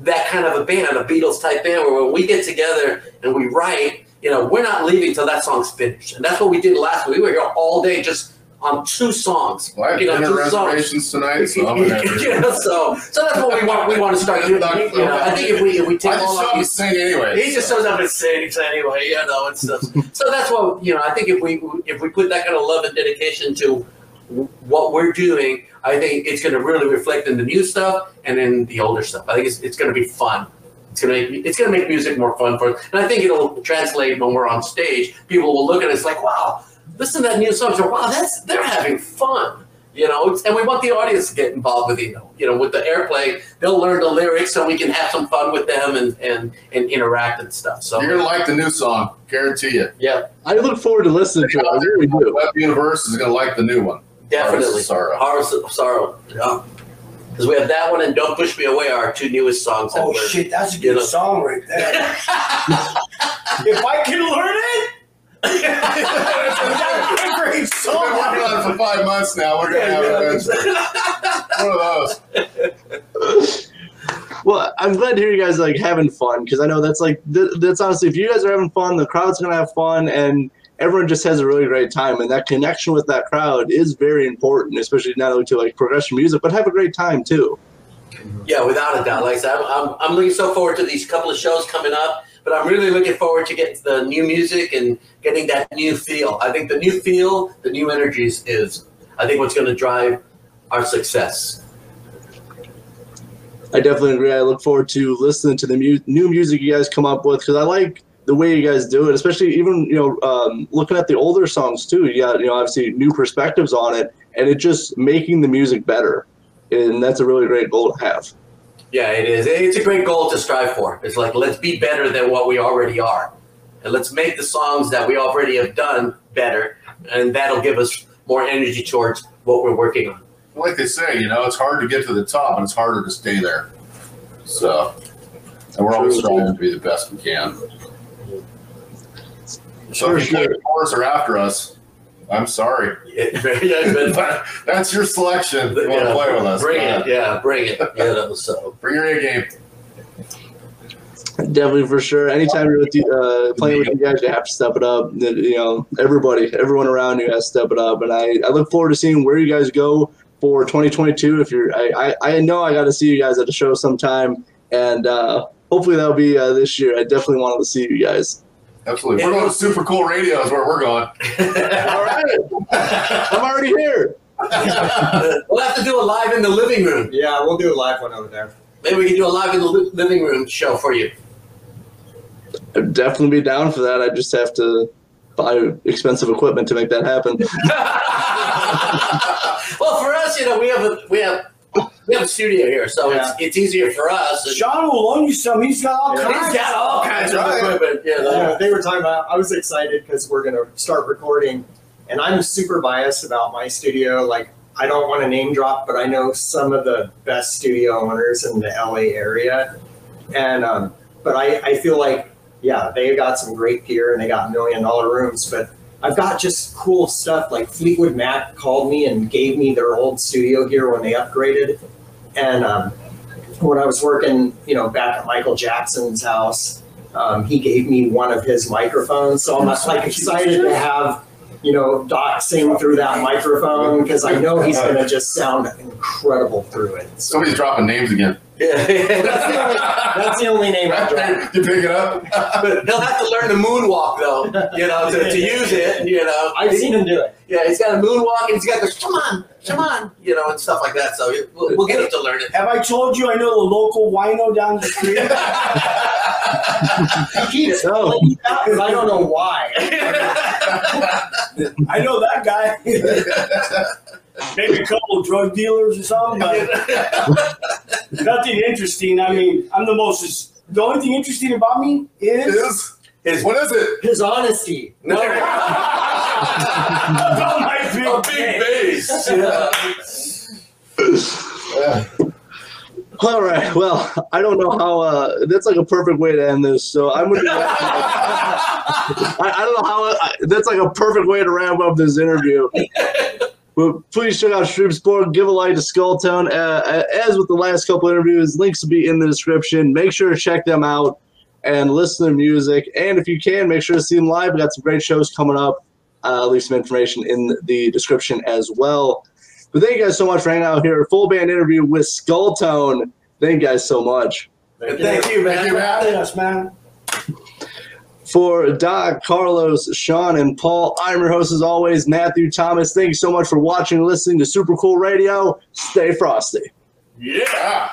that kind of a band, a Beatles type band, where when we get together and we write, you know, we're not leaving till that song's finished, and that's what we did last week. We were here all day just on two songs, Well, I on dinner two songs. reservations tonight, so I'm gonna. you know, so so that's what we want. We want to start doing. You know, I think if we if we take I all just of show these sing anyway. he just shows up and sings anyway, you know, and stuff. so that's what you know. I think if we if we put that kind of love and dedication to what we're doing, I think it's going to really reflect in the new stuff and in the older stuff. I think it's, it's going to be fun. It's to make it's going to make music more fun for us, and I think it'll translate when we're on stage. People will look at us like, "Wow, listen to that new song." So, wow, that's they're having fun. You know, and we want the audience to get involved with you know, you know, with the airplay. They'll learn the lyrics so we can have some fun with them and and, and interact and stuff. So You're gonna like the new song, guarantee you. yeah, I look forward to listening to it. I really do. Web Universe is gonna like the new one. definitely. Hearts of Sorrow. Hearts of sorrow. Yeah, because we have that one and "Don't Push Me Away," are our two newest songs. Oh we're- shit, that's a You good know. song right there. if I can learn it, that's a great We've been working on it for five months now. We're gonna have it eventually. One of those. Well, I'm glad to hear you guys like having fun because I know that's like th- that's honestly if you guys are having fun, the crowd's gonna have fun, and everyone just has a really great time, and that connection with that crowd is very important, especially not only to like progression music, but have a great time too. Yeah, without a doubt. Like I said, I'm, I'm, I'm looking so forward to these couple of shows coming up, but I'm really looking forward to getting the new music and getting that new feel. I think the new feel, the new energies is, I think, what's going to drive our success. I definitely agree. I look forward to listening to the mu- new music you guys come up with because I like the way you guys do it, especially even you know um, looking at the older songs too. You got you know obviously new perspectives on it, and it just making the music better, and that's a really great goal to have. Yeah, it is. It's a great goal to strive for. It's like, let's be better than what we already are. And let's make the songs that we already have done better. And that'll give us more energy towards what we're working on. Like they say, you know, it's hard to get to the top, and it's harder to stay there. So, and we're always trying to be the best we can. So Sure, if you sure. play chorus or after us, I'm sorry. Yeah, yeah, but- But that's your selection. If you want to yeah, play with us. Bring Go it. ahead. Yeah, bring it. You know, so. Bring your A game. Definitely for sure. Anytime you're with you, uh, playing with you guys, you have to step it up. You know, everybody, everyone around you has to step it up. And I, I look forward to seeing where you guys go for 2022. If you're, I, I, I know I got to see you guys at a show sometime, and uh, hopefully that'll be uh, this year. I definitely wanted to see you guys. Absolutely. We're going to Super Cool Radio is where we're going. All right, I'm already here. we'll have to do a live in the living room. Yeah, we'll do a live one over there. Maybe we can do a live in the li- living room show for you. I'd definitely be down for that. I just have to buy expensive equipment to make that happen. well, for us, you know, we have a we have we have a studio here, so Yeah. it's it's easier for us. And Shawn will loan you some. He's got all Yeah. kinds. he's got all kinds of equipment. You know. Yeah, they were talking about. I was excited because we're gonna start recording, and I'm super biased about my studio. Like, I don't want to name drop, but I know some of the best studio owners in the LA area, and um, but I I feel like yeah, they got some great gear and they got million dollar rooms, but I've got just cool stuff. Like Fleetwood Mac called me and gave me their old studio gear when they upgraded, and um, when I was working, you know, back at Michael Jackson's house um, he gave me one of his microphones. So I'm like excited to have, you know, Doc sing through that microphone because I know he's going to just sound incredible through it. So Somebody's dropping names again. That's, the Yeah. only, that's the only name I dropped. you pick it up? but he'll have to learn to moonwalk though, you know, to, to use it. You know, I've seen him do it. Yeah, he's got a moonwalk and he's got this come on, come on, you know, and stuff like that. So we'll, we'll get him to learn it. Have I told you I know the local wino down the street? He keeps No. playing that, but I don't know why. I know that guy. Maybe a couple of drug dealers or something, but nothing interesting. I mean, I'm the most. The only thing interesting about me is Is? His What is it? His honesty. no, about my big, a big bass. Yeah. Yeah. All right. Well, I don't know how. Uh, that's like a perfect way to end this. So I'm gonna. I, I don't know how. I, that's like a perfect way to wrap up this interview. But please check out Stream Sport. Give a like to Scultone. Uh, as with the last couple interviews, links will be in the description. Make sure to check them out and listen to their music. And if you can, make sure to see them live. We got some great shows coming up. Uh, leave some information in the description as well. But thank you guys so much for hanging out here. Full band interview with Scultone. Thank you guys so much. Thank you, man. Thank you, man. Yes, man. For Doc, Carlos, Shawn, and Paul, I'm your host as always, Matthew Thomas. Thank you so much for watching and listening to Super Cool Radio. Stay frosty. Yeah.